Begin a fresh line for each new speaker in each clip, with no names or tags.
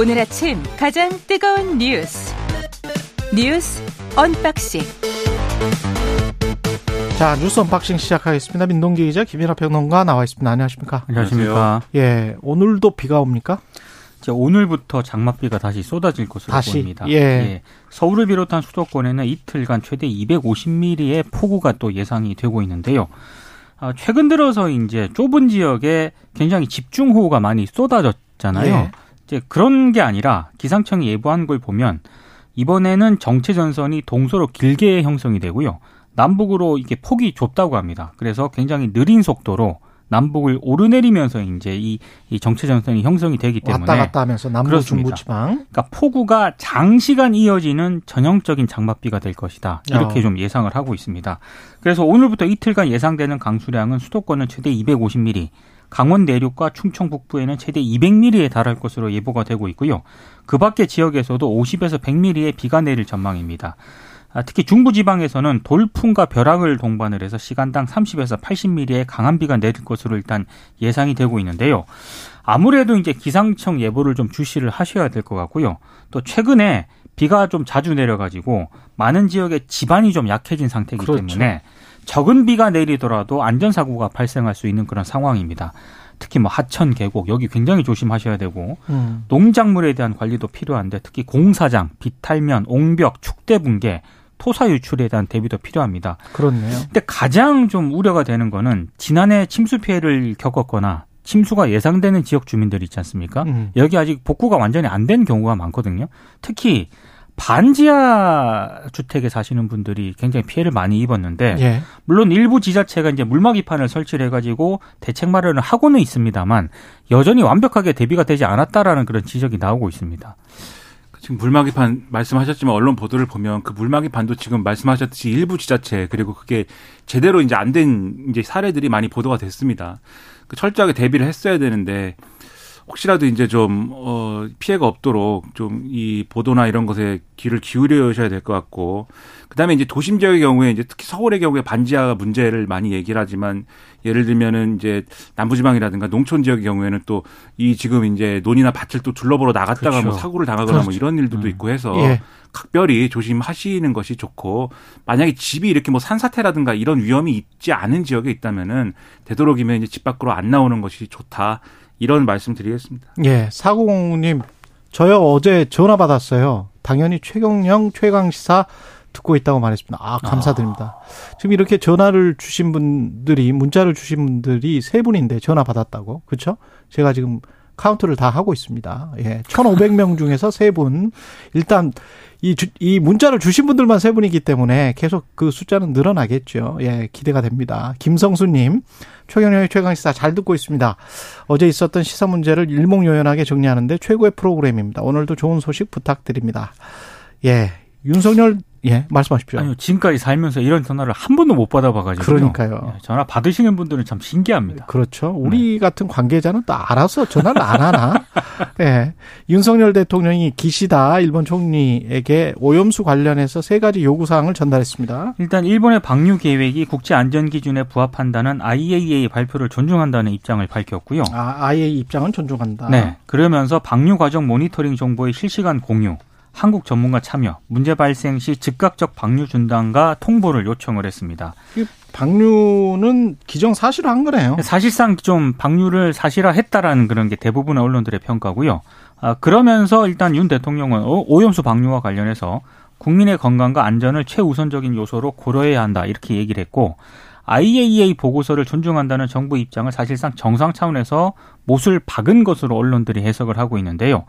오늘 아침 가장 뜨거운 뉴스 뉴스 언박싱
자 뉴스 언박싱 시작하겠습니다. 민동기 기자 김민하 평론가 나와 있습니다. 안녕하십니까?
안녕하십니까?
예, 오늘도 비가 옵니까?
이제 오늘부터 장맛비가 다시 쏟아질 것으로
다시?
보입니다.
예.
서울을 비롯한 수도권에는 이틀간 최대 250mm의 폭우가 또 예상이 되고 있는데요. 아, 최근 들어서 이제 좁은 지역에 굉장히 집중호우가 많이 쏟아졌잖아요.
예.
이제 그런 게 아니라 기상청이 예보한 걸 보면 이번에는 정체 전선이 동서로 길게 형성이 되고요. 남북으로 이게 폭이 좁다고 합니다. 그래서 굉장히 느린 속도로 남북을 오르내리면서 이제 이, 이 정체 전선이 형성이 되기 때문에
왔다 갔다 하면서 남부
그렇습니다.
중부 지방.
그러니까 폭우가 장시간 이어지는 전형적인 장맛비가 될 것이다. 이렇게
어.
좀 예상을 하고 있습니다. 그래서 오늘부터 이틀간 예상되는 강수량은 수도권은 최대 250mm, 강원 내륙과 충청 북부에는 최대 200mm에 달할 것으로 예보가 되고 있고요. 그 밖의 지역에서도 50에서 100mm의 비가 내릴 전망입니다. 아, 특히 중부지방에서는 돌풍과 벼락을 동반을 해서 시간당 30에서 80mm의 강한 비가 내릴 것으로 일단 예상이 되고 있는데요. 아무래도 이제 기상청 예보를 좀 주시를 하셔야 될 것 같고요. 또 최근에 비가 좀 자주 내려가지고 많은 지역에 지반이 좀 약해진 상태이기
그렇죠.
때문에 적은 비가 내리더라도 안전사고가 발생할 수 있는 그런 상황입니다. 특히 뭐 하천 계곡 여기 굉장히 조심하셔야 되고
음.
농작물에 대한 관리도 필요한데 특히 공사장, 비탈면, 옹벽, 축대 붕괴, 토사 유출에 대한 대비도 필요합니다.
그렇네요.
근데 가장 좀 우려가 되는 거는 지난해 침수 피해를 겪었거나 침수가 예상되는 지역 주민들 있지 않습니까?
음.
여기 아직 복구가 완전히 안 된 경우가 많거든요. 특히 반지하 주택에 사시는 분들이 굉장히 피해를 많이 입었는데
예.
물론 일부 지자체가 이제 물막이판을 설치를 해가지고 대책 마련을 하고는 있습니다만 여전히 완벽하게 대비가 되지 않았다라는 그런 지적이 나오고 있습니다.
지금 물막이판 말씀하셨지만 언론 보도를 보면 그 물막이판도 지금 말씀하셨듯이 일부 지자체 그리고 그게 제대로 이제 안 된 이제 사례들이 많이 보도가 됐습니다. 그 철저하게 대비를 했어야 되는데 혹시라도 이제 좀, 어, 피해가 없도록 좀 이 보도나 이런 것에 귀를 기울여셔야 될 것 같고, 그 다음에 이제 도심 지역의 경우에 이제 특히 서울의 경우에 반지하 문제를 많이 얘기를 하지만 예를 들면은 이제 남부지방이라든가 농촌 지역의 경우에는 또 이 지금 이제 논이나 밭을 또 둘러보러 나갔다가
그렇죠.
뭐 사고를 당하거나 뭐
그렇죠.
이런 일들도
음.
있고 해서
예.
각별히 조심하시는 것이 좋고 만약에 집이 이렇게 뭐 산사태라든가 이런 위험이 있지 않은 지역에 있다면은 되도록이면 이제 집 밖으로 안 나오는 것이 좋다. 이런 말씀 드리겠습니다.
예. 사고공님, 저요 어제 전화 받았어요. 당연히 최경영 최강시사 듣고 있다고 말했습니다. 아, 감사드립니다. 지금 이렇게 전화를 주신 분들이, 문자를 주신 분들이 세 분인데 전화 받았다고. 그렇죠? 제가 지금 카운트를 다 하고 있습니다. 예. 1,500명 중에서 세 분. 일단 이, 주, 이 문자를 주신 분들만 세 분이기 때문에 계속 그 숫자는 늘어나겠죠. 예, 기대가 됩니다. 김성수님, 최경영의 최강시사 잘 듣고 있습니다. 어제 있었던 시사 문제를 일목요연하게 정리하는데 최고의 프로그램입니다. 오늘도 좋은 소식 부탁드립니다. 예, 윤석열, 예, 말씀하십시오.
아니요, 지금까지 살면서 이런 전화를 한 번도 못 받아봐가지고.
그러니까요.
전화 받으시는 분들은 참 신기합니다.
그렇죠. 우리 같은 관계자는 또 알아서 전화를 안 하나? 예. 윤석열 대통령이 기시다 일본 총리에게 오염수 관련해서 세 가지 요구사항을 전달했습니다.
일단 일본의 방류 계획이 국제 안전 기준에 부합한다는 IAEA 발표를 존중한다는 입장을 밝혔고요.
아, 아예 입장은 존중한다.
네. 그러면서 방류 과정 모니터링 정보의 실시간 공유, 한국 전문가 참여, 문제 발생 시 즉각적 방류 중단과 통보를 요청을 했습니다.
이 방류는 기정 사실화한 거네요.
사실상 좀 방류를 사실화했다라는 그런 게 대부분의 언론들의 평가고요. 아, 그러면서 일단 윤 대통령은 오- 오염수 방류와 관련해서 국민의 건강과 안전을 최우선적인 요소로 고려해야 한다 이렇게 얘기를 했고 IAEA 보고서를 존중한다는 정부 입장을 사실상 정상 차원에서 못을 박은 것으로 언론들이 해석을 하고 있는데요.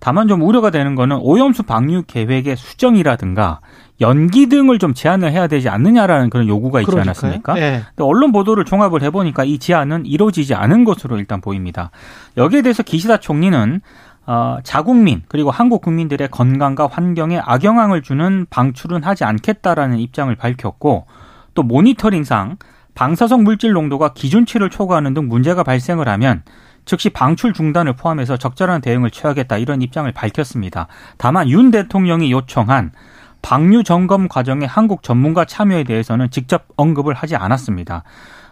다만 좀 우려가 되는 거는 오염수 방류 계획의 수정이라든가 연기 등을 좀 제한을 해야 되지 않느냐라는 그런 요구가 있지
그러니까요.
않았습니까?
예.
근데 언론 보도를 종합을 해보니까 이 제안은 이루어지지 않은 것으로 일단 보입니다. 여기에 대해서 기시다 총리는 어, 자국민 그리고 한국 국민들의 건강과 환경에 악영향을 주는 방출은 하지 않겠다라는 입장을 밝혔고 또 모니터링상 방사성 물질 농도가 기준치를 초과하는 등 문제가 발생을 하면 즉시 방출 중단을 포함해서 적절한 대응을 취하겠다 이런 입장을 밝혔습니다. 다만 윤 대통령이 요청한 방류 점검 과정에 한국 전문가 참여에 대해서는 직접 언급을 하지 않았습니다.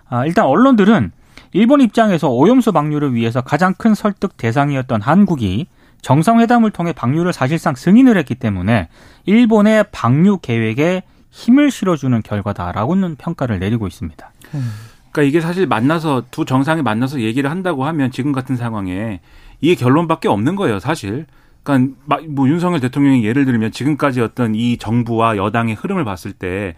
아, 일단 언론들은 일본 입장에서 오염수 방류를 위해서 가장 큰 설득 대상이었던 한국이 정상회담을 통해 방류를 사실상 승인을 했기 때문에 일본의 방류 계획에 힘을 실어주는 결과다라고는 평가를 내리고 있습니다.
그러니까 이게 사실 만나서 두 정상이 만나서 얘기를 한다고 하면 지금 같은 상황에 이게 결론밖에 없는 거예요, 사실. 그러니까 뭐 윤석열 대통령이 예를 들면 지금까지 어떤 이 정부와 여당의 흐름을 봤을 때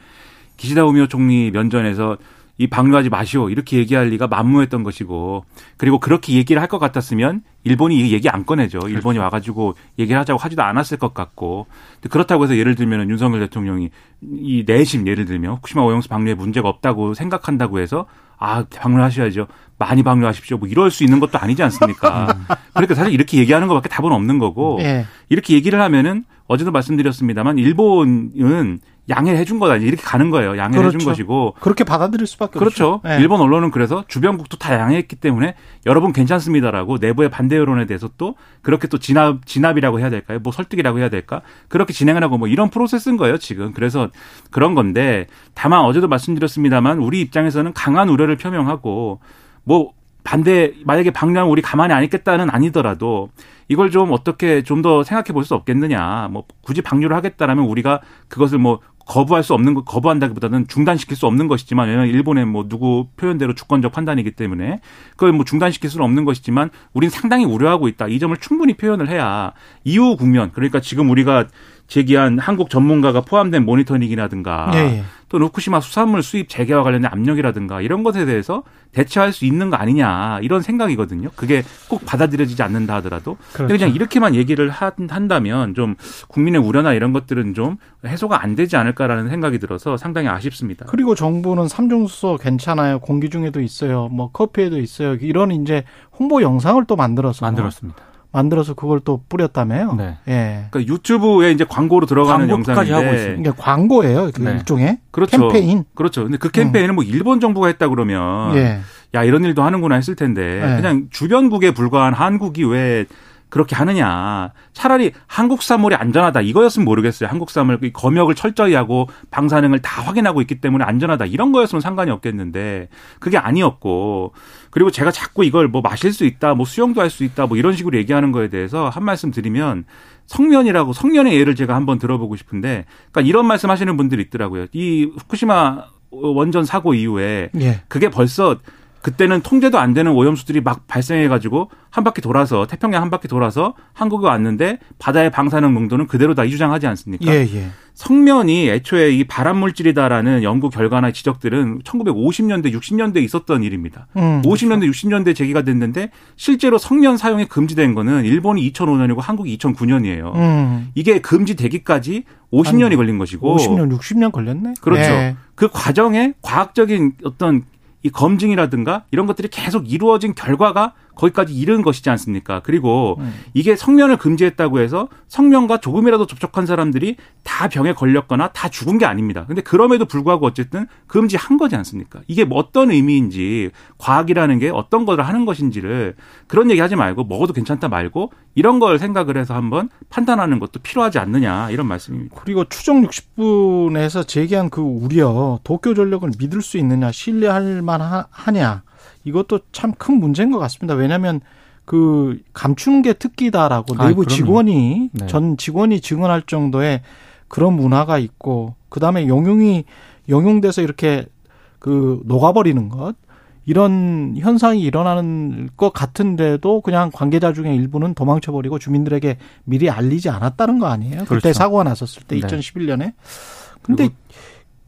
기시다 우미오 총리 면전에서 이 방류하지 마시오 이렇게 얘기할 리가 만무했던 것이고 그리고 그렇게 얘기를 할 것 같았으면 일본이 이 얘기 안 꺼내죠. 일본이 그렇죠. 와가지고 얘기를 하자고 하지도 않았을 것 같고 그렇다고 해서 예를 들면 윤석열 대통령이 이 내심 예를 들면 후쿠시마 오염수 방류에 문제가 없다고 생각한다고 해서 아 방류하셔야죠. 많이 방류하십시오. 뭐 이럴 수 있는 것도 아니지 않습니까? 그러니까 사실 이렇게 얘기하는 것밖에 답은 없는 거고 네. 이렇게 얘기를 하면은 어제도 말씀드렸습니다만 일본은 양해를 해준 거다. 이렇게 가는 거예요. 양해를 그렇죠. 해준 것이고.
그렇게 받아들일 수밖에
그렇죠.
없죠.
네. 일본 언론은 그래서 주변국도 다 양해했기 때문에 여러분 괜찮습니다라고 내부의 반대 여론에 대해서 또 그렇게 또 진압, 진압이라고 해야 될까요? 뭐 설득이라고 해야 될까? 그렇게 진행을 하고 뭐 이런 프로세스인 거예요, 지금. 그래서 그런 건데 다만 어제도 말씀드렸습니다만 우리 입장에서는 강한 우려를 표명하고 뭐 반대 만약에 방류하면 우리 가만히 안 있겠다는 아니더라도 이걸 좀 어떻게 좀 더 생각해 볼 수 없겠느냐. 뭐 굳이 방류를 하겠다라면 우리가 그것을 뭐 거부할 수 없는 거 거부한다기보다는 중단시킬 수 없는 것이지만 왜냐하면 일본의 뭐 누구 표현대로 주권적 판단이기 때문에 그걸 뭐 중단시킬 수는 없는 것이지만 우리는 상당히 우려하고 있다. 이 점을 충분히 표현을 해야 이후 국면 그러니까 지금 우리가 제기한 한국 전문가가 포함된 모니터링이라든가 네. 예. 또 후쿠시마 수산물 수입 재개와 관련된 압력이라든가 이런 것에 대해서 대처할 수 있는 거 아니냐 이런 생각이거든요. 그게 꼭 받아들여지지 않는다 하더라도 그렇죠. 그냥 이렇게만 얘기를 한다면 좀 국민의 우려나 이런 것들은 좀 해소가 안 되지 않을까라는 생각이 들어서 상당히 아쉽습니다.
그리고 정부는 삼중수소 괜찮아요. 공기 중에도 있어요. 뭐 커피에도 있어요. 이런 이제 홍보 영상을 또 만들어서
만들었습니다.
만들어서 그걸 또 뿌렸다며요. 네.
예. 그러니까 유튜브에 이제 광고로 들어가는 영상인데 하고.
그러니까 광고예요. 그 네. 일종의 그렇죠. 캠페인.
그렇죠. 근데 그 캠페인을 음. 뭐 일본 정부가 했다 그러면 예. 야 이런 일도 하는구나 했을 텐데 예. 그냥 주변국에 불과한 한국이 왜 그렇게 하느냐. 차라리 한국산물이 안전하다. 이거였으면 모르겠어요. 한국산물 검역을 철저히 하고 방사능을 다 확인하고 있기 때문에 안전하다. 이런 거였으면 상관이 없겠는데 그게 아니었고 그리고 제가 자꾸 이걸 뭐 마실 수 있다, 뭐 수영도 할 수 있다, 뭐 이런 식으로 얘기하는 거에 대해서 한 말씀 드리면 성면이라고 성년의 예를 제가 한번 들어보고 싶은데 그러니까 이런 말씀 하시는 분들이 있더라고요. 이 후쿠시마 원전 사고 이후에 예. 그게 벌써 그때는 통제도 안 되는 오염수들이 막 발생해가지고 한 바퀴 돌아서 태평양 한 바퀴 돌아서 한국에 왔는데 바다의 방사능 농도는 그대로다 이 주장하지 않습니까? 예, 예. 성면이 애초에 이 발암 물질이다라는 연구 결과나 지적들은 1950년대 60년대에 있었던 일입니다. 음, 50년대 그렇죠. 60년대 제기가 됐는데 실제로 성면 사용이 금지된 거는 일본이 2005년이고 한국이 2009년이에요. 음. 이게 금지되기까지 50년이 걸린 것이고
50년 60년 걸렸네.
그렇죠. 네. 그 과정에 과학적인 어떤 이 검증이라든가 이런 것들이 계속 이루어진 결과가 거기까지 이른 것이지 않습니까? 그리고 음. 이게 성면을 금지했다고 해서 성면과 조금이라도 접촉한 사람들이 다 병에 걸렸거나 다 죽은 게 아닙니다. 근데 그럼에도 불구하고 어쨌든 금지한 거지 않습니까? 이게 뭐 어떤 의미인지 과학이라는 게 어떤 것을 하는 것인지를 그런 얘기 하지 말고 먹어도 괜찮다 말고 이런 걸 생각을 해서 한번 판단하는 것도 필요하지 않느냐 이런 말씀입니다.
그리고 추정 60분에서 제기한 그 우려 도쿄 전력을 믿을 수 있느냐 신뢰할 만하냐 이것도 참 큰 문제인 것 같습니다. 왜냐하면 그 감추는 게 특기다라고 아, 내부 직원이 네. 전 직원이 증언할 정도의 그런 문화가 있고 그 다음에 용용이 용용돼서 이렇게 그 녹아버리는 것 이런 현상이 일어나는 것 같은데도 그냥 관계자 중에 일부는 도망쳐버리고 주민들에게 미리 알리지 않았다는 거 아니에요? 그때 그렇죠. 사고가 났었을 때 2011년에. 근데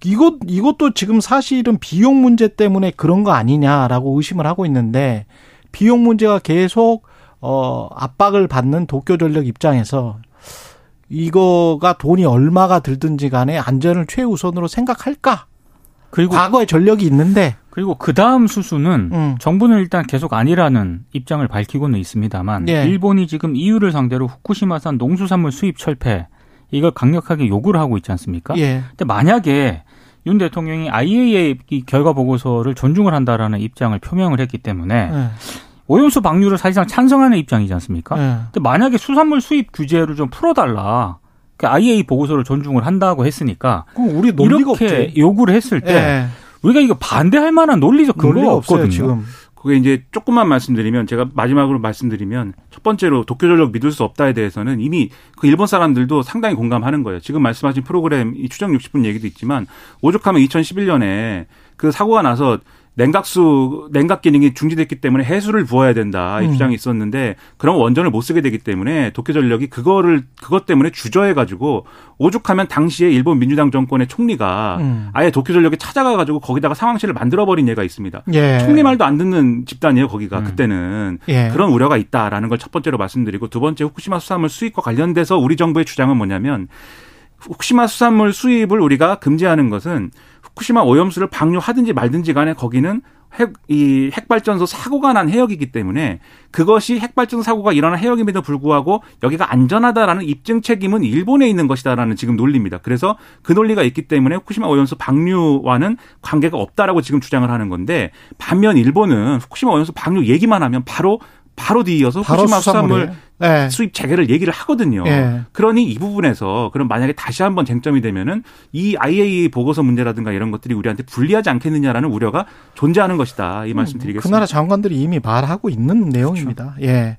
이것 이것도 지금 사실은 비용 문제 때문에 그런 거 아니냐라고 의심을 하고 있는데 비용 문제가 계속 어 압박을 받는 도쿄전력 입장에서 이거가 돈이 얼마가 들든지 간에 안전을 최우선으로 생각할까? 그리고 과거에 전력이 있는데
그리고 그 다음 수수는 음. 정부는 일단 계속 아니라는 입장을 밝히고는 있습니다만 예. 일본이 지금 이유를 상대로 후쿠시마산 농수산물 수입 철폐 이걸 강력하게 요구를 하고 있지 않습니까? 예. 근데 만약에 윤 대통령이 IAEA 결과 보고서를 존중을 한다라는 입장을 표명을 했기 때문에 네. 오염수 방류를 사실상 찬성하는 입장이지 않습니까? 네. 근데 만약에 수산물 수입 규제를 좀 풀어달라. 그 IAEA 보고서를 존중을 한다고 했으니까 우리 이렇게 없지. 요구를 했을 때 네. 우리가 이거 반대할 만한 논리적 근거가 없거든요. 지금.
그게 이제 조금만 말씀드리면 제가 마지막으로 말씀드리면 첫 번째로 도쿄 전력 믿을 수 없다에 대해서는 이미 그 일본 사람들도 상당히 공감하는 거예요. 지금 말씀하신 프로그램 이 추정 60분 얘기도 있지만 오죽하면 2011년에 그 사고가 나서 냉각수 냉각 기능이 중지됐기 때문에 해수를 부어야 된다 이 음. 주장이 있었는데 그런 원전을 못 쓰게 되기 때문에 도쿄전력이 그거를 그것 때문에 주저해 가지고 오죽하면 당시에 일본 민주당 정권의 총리가 음. 아예 도쿄전력에 찾아가 가지고 거기다가 상황실을 만들어 버린 예가 있습니다. 예. 총리 말도 안 듣는 집단이에요 거기가 음. 그때는 예. 그런 우려가 있다라는 걸 첫 번째로 말씀드리고 두 번째 후쿠시마 수산물 수입과 관련돼서 우리 정부의 주장은 뭐냐면 후쿠시마 수산물 수입을 우리가 금지하는 것은 후쿠시마 오염수를 방류하든지 말든지 간에 거기는 핵, 이 핵발전소 사고가 난 해역이기 때문에 그것이 핵발전소 사고가 일어난 해역임에도 불구하고 여기가 안전하다라는 입증 책임은 일본에 있는 것이다라는 지금 논리입니다. 그래서 그 논리가 있기 때문에 후쿠시마 오염수 방류와는 관계가 없다라고 지금 주장을 하는 건데 반면 일본은 후쿠시마 오염수 방류 얘기만 하면 바로 바로 뒤이어서 후쿠시마 수산물 네. 수입 재개를 얘기를 하거든요. 네. 그러니 이 부분에서 그럼 만약에 다시 한번 쟁점이 되면은 이 IAEA 보고서 문제라든가 이런 것들이 우리한테 불리하지 않겠느냐라는 우려가 존재하는 것이다. 이 음, 말씀 드리겠습니다.
그 나라 장관들이 이미 말하고 있는 내용입니다. 그렇죠. 예.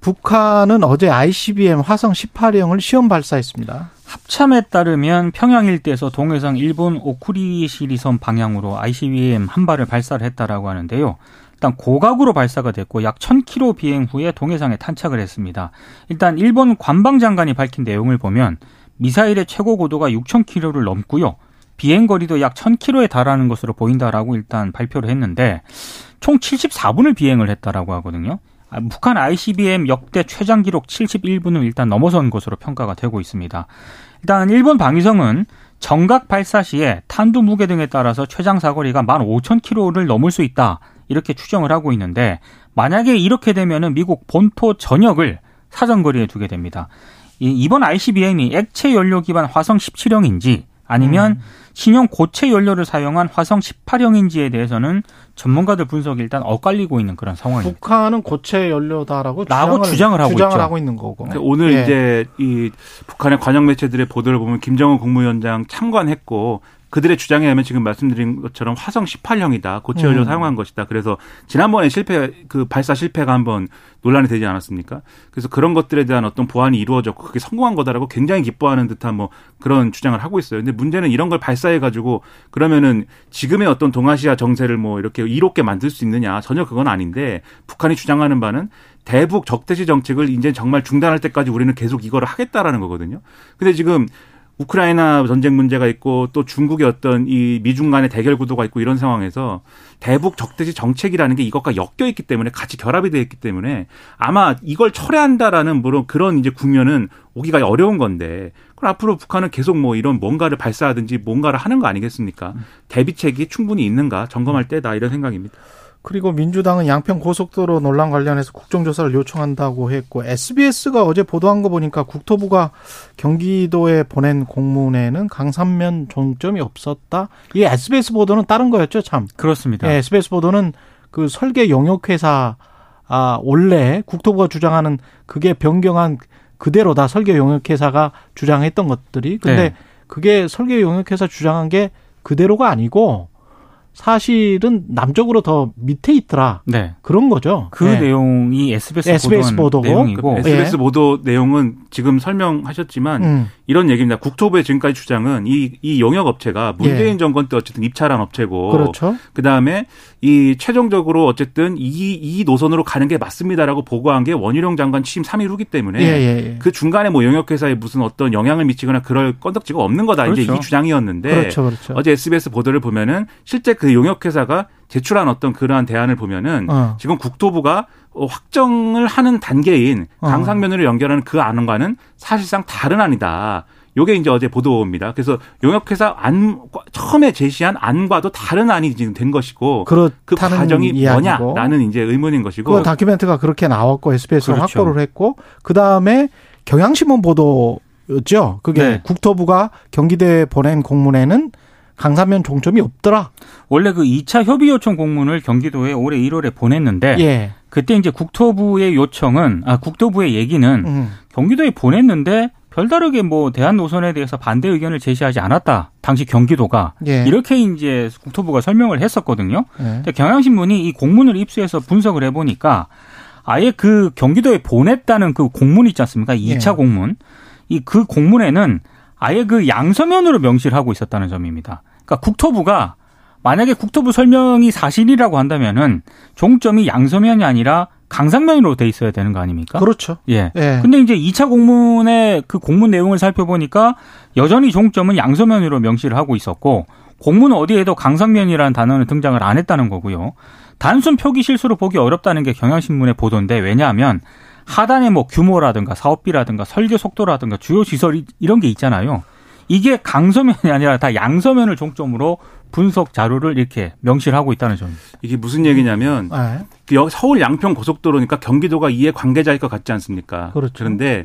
북한은 어제 ICBM 화성 18형을 시험 발사했습니다.
합참에 따르면 평양 일대에서 동해상 일본 오쿠리시리섬 방향으로 ICBM 한 발을 발사를 했다라고 하는데요. 일단 고각으로 발사가 됐고 약 1000km 비행 후에 동해상에 탄착을 했습니다. 일단 일본 관방장관이 밝힌 내용을 보면 미사일의 최고 고도가 6000km를 넘고요. 비행 거리도 약 1000km에 달하는 것으로 보인다라고 일단 발표를 했는데 총 74분을 비행을 했다라고 하거든요. 아, 북한 ICBM 역대 최장 기록 71분을 일단 넘어선 것으로 평가가 되고 있습니다. 일단 일본 방위성은 정각 발사 시에 탄두 무게 등에 따라서 최장 사거리가 15,000km를 넘을 수 있다. 이렇게 추정을 하고 있는데 만약에 이렇게 되면은 미국 본토 전역을 사정거리에 두게 됩니다. 이번 ICBM이 액체 연료 기반 화성 17형인지 아니면 음. 신형 고체 연료를 사용한 화성 18형인지에 대해서는 전문가들 분석이 일단 엇갈리고 있는 그런 상황입니다.
북한은 고체 연료다라고 주장을,
주장을, 하고,
주장을 하고 있는 거고.
네. 오늘 예. 이제 이 북한의 관영 매체들의 보도를 보면 김정은 국무위원장 참관했고 그들의 주장에 의하면 지금 말씀드린 것처럼 화성 18형이다. 고체 연료 음. 사용한 것이다. 그래서 지난번에 실패 그 발사 실패가 한번 논란이 되지 않았습니까? 그래서 그런 것들에 대한 어떤 보완이 이루어졌고 그게 성공한 거다라고 굉장히 기뻐하는 듯한 뭐 그런 주장을 하고 있어요. 근데 문제는 이런 걸 발사해 가지고 그러면은 지금의 어떤 동아시아 정세를 뭐 이렇게 이롭게 만들 수 있느냐 전혀 그건 아닌데 북한이 주장하는 바는 대북 적대시 정책을 이제 정말 중단할 때까지 우리는 계속 이거를 하겠다라는 거거든요. 근데 지금 우크라이나 전쟁 문제가 있고 또 중국의 어떤 이 미중 간의 대결 구도가 있고 이런 상황에서 대북 적대시 정책이라는 게 이것과 엮여 있기 때문에 같이 결합이 되어 있기 때문에 아마 이걸 철회한다라는 물론 그런 이제 국면은 오기가 어려운 건데 그럼 앞으로 북한은 계속 뭐 이런 뭔가를 발사하든지 뭔가를 하는 거 아니겠습니까? 대비책이 충분히 있는가 점검할 때다 이런 생각입니다.
그리고 민주당은 양평 고속도로 논란 관련해서 국정조사를 요청한다고 했고 SBS가 어제 보도한 거 보니까 국토부가 경기도에 보낸 공문에는 강산면 종점이 없었다. 이 SBS 보도는 다른 거였죠, 참.
그렇습니다.
네, SBS 보도는 그 설계 용역 회사 아 원래 국토부가 주장하는 그게 변경한 그대로다 설계 용역 회사가 주장했던 것들이 근데 네. 그게 설계 용역 회사 주장한 게 그대로가 아니고 사실은 남쪽으로 더 밑에 있더라. 네. 그런 거죠.
그 네. 내용이 SBS, SBS 보도 내용이고
SBS 그 보도 내용은 지금 설명하셨지만 음. 이런 얘기입니다. 국토부의 지금까지 주장은 이, 이 용역 업체가 문재인 예. 정권 때 어쨌든 입찰한 업체고 그렇죠. 그다음에 이 최종적으로 어쨌든 이, 이 노선으로 가는 게 맞습니다라고 보고한 게 원희룡 장관 취임 3일 후기 때문에 예, 예, 예. 그 중간에 뭐 용역 회사에 무슨 어떤 영향을 미치거나 그럴 건덕지가 없는 거다. 그렇죠. 이제 이 주장이었는데 그렇죠, 그렇죠. 어제 SBS 보도를 보면은 실제 그 용역회사가 제출한 어떤 그러한 대안을 보면은 어. 지금 국토부가 확정을 하는 단계인 어. 강상면으로 연결하는 그 안과는 사실상 다른 안이다. 요게 이제 어제 보도입니다. 그래서 용역회사 안 처음에 제시한 안과도 다른 안이 지금 된 것이고 그 과정이 이야기고. 뭐냐라는 이제 의문인 것이고
그 다큐멘트가 그렇게 나왔고 SBS가 그렇죠. 확보를 했고 그 다음에 경향신문 보도였죠. 그게 네. 국토부가 경기대에 보낸 공문에는 강산면 종점이 없더라.
원래 그 2차 협의 요청 공문을 경기도에 올해 1월에 보냈는데 예. 그때 이제 국토부의 요청은 아 국토부의 얘기는 음. 경기도에 보냈는데 별다르게 뭐 대한 노선에 대해서 반대 의견을 제시하지 않았다. 당시 경기도가
예.
이렇게 이제 국토부가 설명을 했었거든요.
예.
근데 경향신문이 이 공문을 입수해서 분석을 해 보니까 아예 그 경기도에 보냈다는 그 공문 있지 않습니까? 이
예.
2차 공문. 이 그 공문에는 아예 그 양서면으로 명시를 하고 있었다는 점입니다. 그러니까 국토부가 만약에 국토부 설명이 사실이라고 한다면은 종점이 양서면이 아니라 강상면으로 돼 있어야 되는 거 아닙니까?
그렇죠.
예.
예.
근데 이제 2차 공문의 그 공문 내용을 살펴보니까 여전히 종점은 양서면으로 명시를 하고 있었고 공문 어디에도 강상면이라는 단어는 등장을 안 했다는 거고요. 단순 표기 실수로 보기 어렵다는 게 경향신문의 보도인데 왜냐하면 하단에 뭐 규모라든가 사업비라든가 설계 속도라든가 주요 시설 이- 이런 게 있잖아요. 이게 강서면이 아니라 다 양서면을 종점으로 분석 자료를 이렇게 명시를 하고 있다는 점입니다.
이게 무슨 얘기냐면 여- 서울 양평 고속도로니까 경기도가 이해 관계자일 것 같지 않습니까?
그렇죠.
런데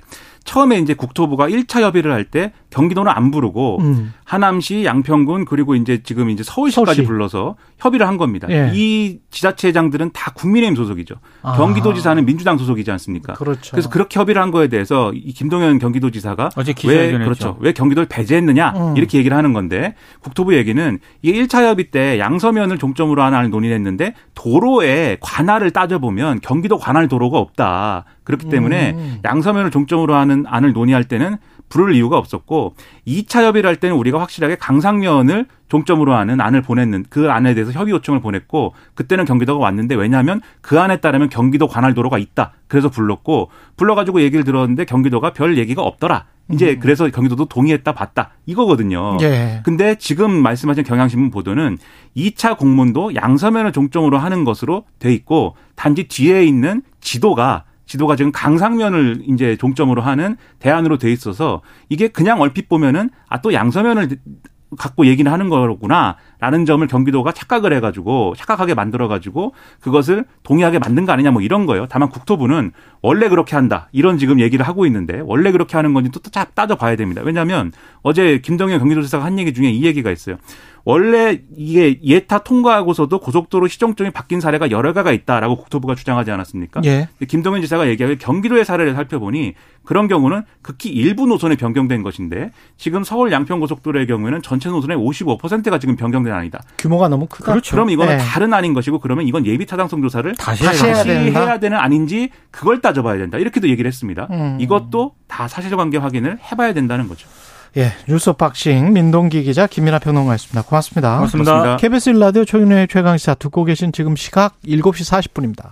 처음에 이제 국토부가 1차 협의를 할 때 경기도는 안 부르고
음.
하남시, 양평군 그리고 이제 지금 이제 서울시까지
서울시.
불러서 협의를 한 겁니다.
예.
이 지자체장들은 다 국민의힘 소속이죠.
아.
경기도지사는 민주당 소속이지 않습니까?
그렇죠.
그래서 그렇게 협의를 한 거에 대해서 이 김동연 경기도지사가
어제
왜 그렇죠? 왜 경기도를 배제했느냐
음.
이렇게 얘기를 하는 건데 국토부 얘기는 이게 1차 협의 때 양서면을 종점으로 하나를 논의했는데 도로에 관할을 따져보면 경기도 관할 도로가 없다. 그렇기 때문에
음.
양서면을 종점으로 하는 안을 논의할 때는 부를 이유가 없었고 2차 협의를 할 때는 우리가 확실하게 강상면을 종점으로 하는 안을 보냈는 그 안에 대해서 협의 요청을 보냈고 그때는 경기도가 왔는데 왜냐하면 그 안에 따르면 경기도 관할 도로가 있다. 그래서 불렀고 불러가지고 얘기를 들었는데 경기도가 별 얘기가 없더라. 이제 그래서 경기도도 동의했다 봤다 이거거든요.
예.
근데 지금 말씀하신 경향신문 보도는 2차 공문도 양서면을 종점으로 하는 것으로 돼 있고 단지 뒤에 있는 지도가 지도가 지금 강상면을 이제 종점으로 하는 대안으로 돼 있어서 이게 그냥 얼핏 보면은 아 또 양서면을 갖고 얘기를 하는 거구나라는 점을 경기도가 착각을 해가지고 착각하게 만들어가지고 그것을 동의하게 만든 거 아니냐 뭐 이런 거예요. 다만 국토부는 원래 그렇게 한다 이런 지금 얘기를 하고 있는데 원래 그렇게 하는 건지 또 따- 따져봐야 됩니다. 왜냐하면 어제 김동연 경기도지사가 한 얘기 중에 이 얘기가 있어요. 원래 이게 예타 통과하고서도 고속도로 시정점이 바뀐 사례가 여러 개가 있다라고 국토부가 주장하지 않았습니까?
예.
김동연 지사가 얘기하길 경기도의 사례를 살펴보니 그런 경우는 극히 일부 노선이 변경된 것인데 지금 서울 양평 고속도로의 경우에는 전체 노선의 55%가 지금 변경된 안이다.
규모가 너무 크다.
그렇죠.
그럼 이거는
네.
다른 안인 것이고 그러면 이건 예비 타당성 조사를
다시
다시 해야?
해야 되는 아닌지 그걸 따져봐야 된다. 이렇게도 얘기를 했습니다.
음.
이것도 다 사실관계 확인을 해봐야 된다는 거죠.
예. 뉴스 박싱 민동기 기자 김민아 평론가였습니다. 고맙습니다.
고맙습니다.
고맙습니다.
KBS 일라디오 최윤의 최강시사 듣고 계신 지금 시각 7시 40분입니다.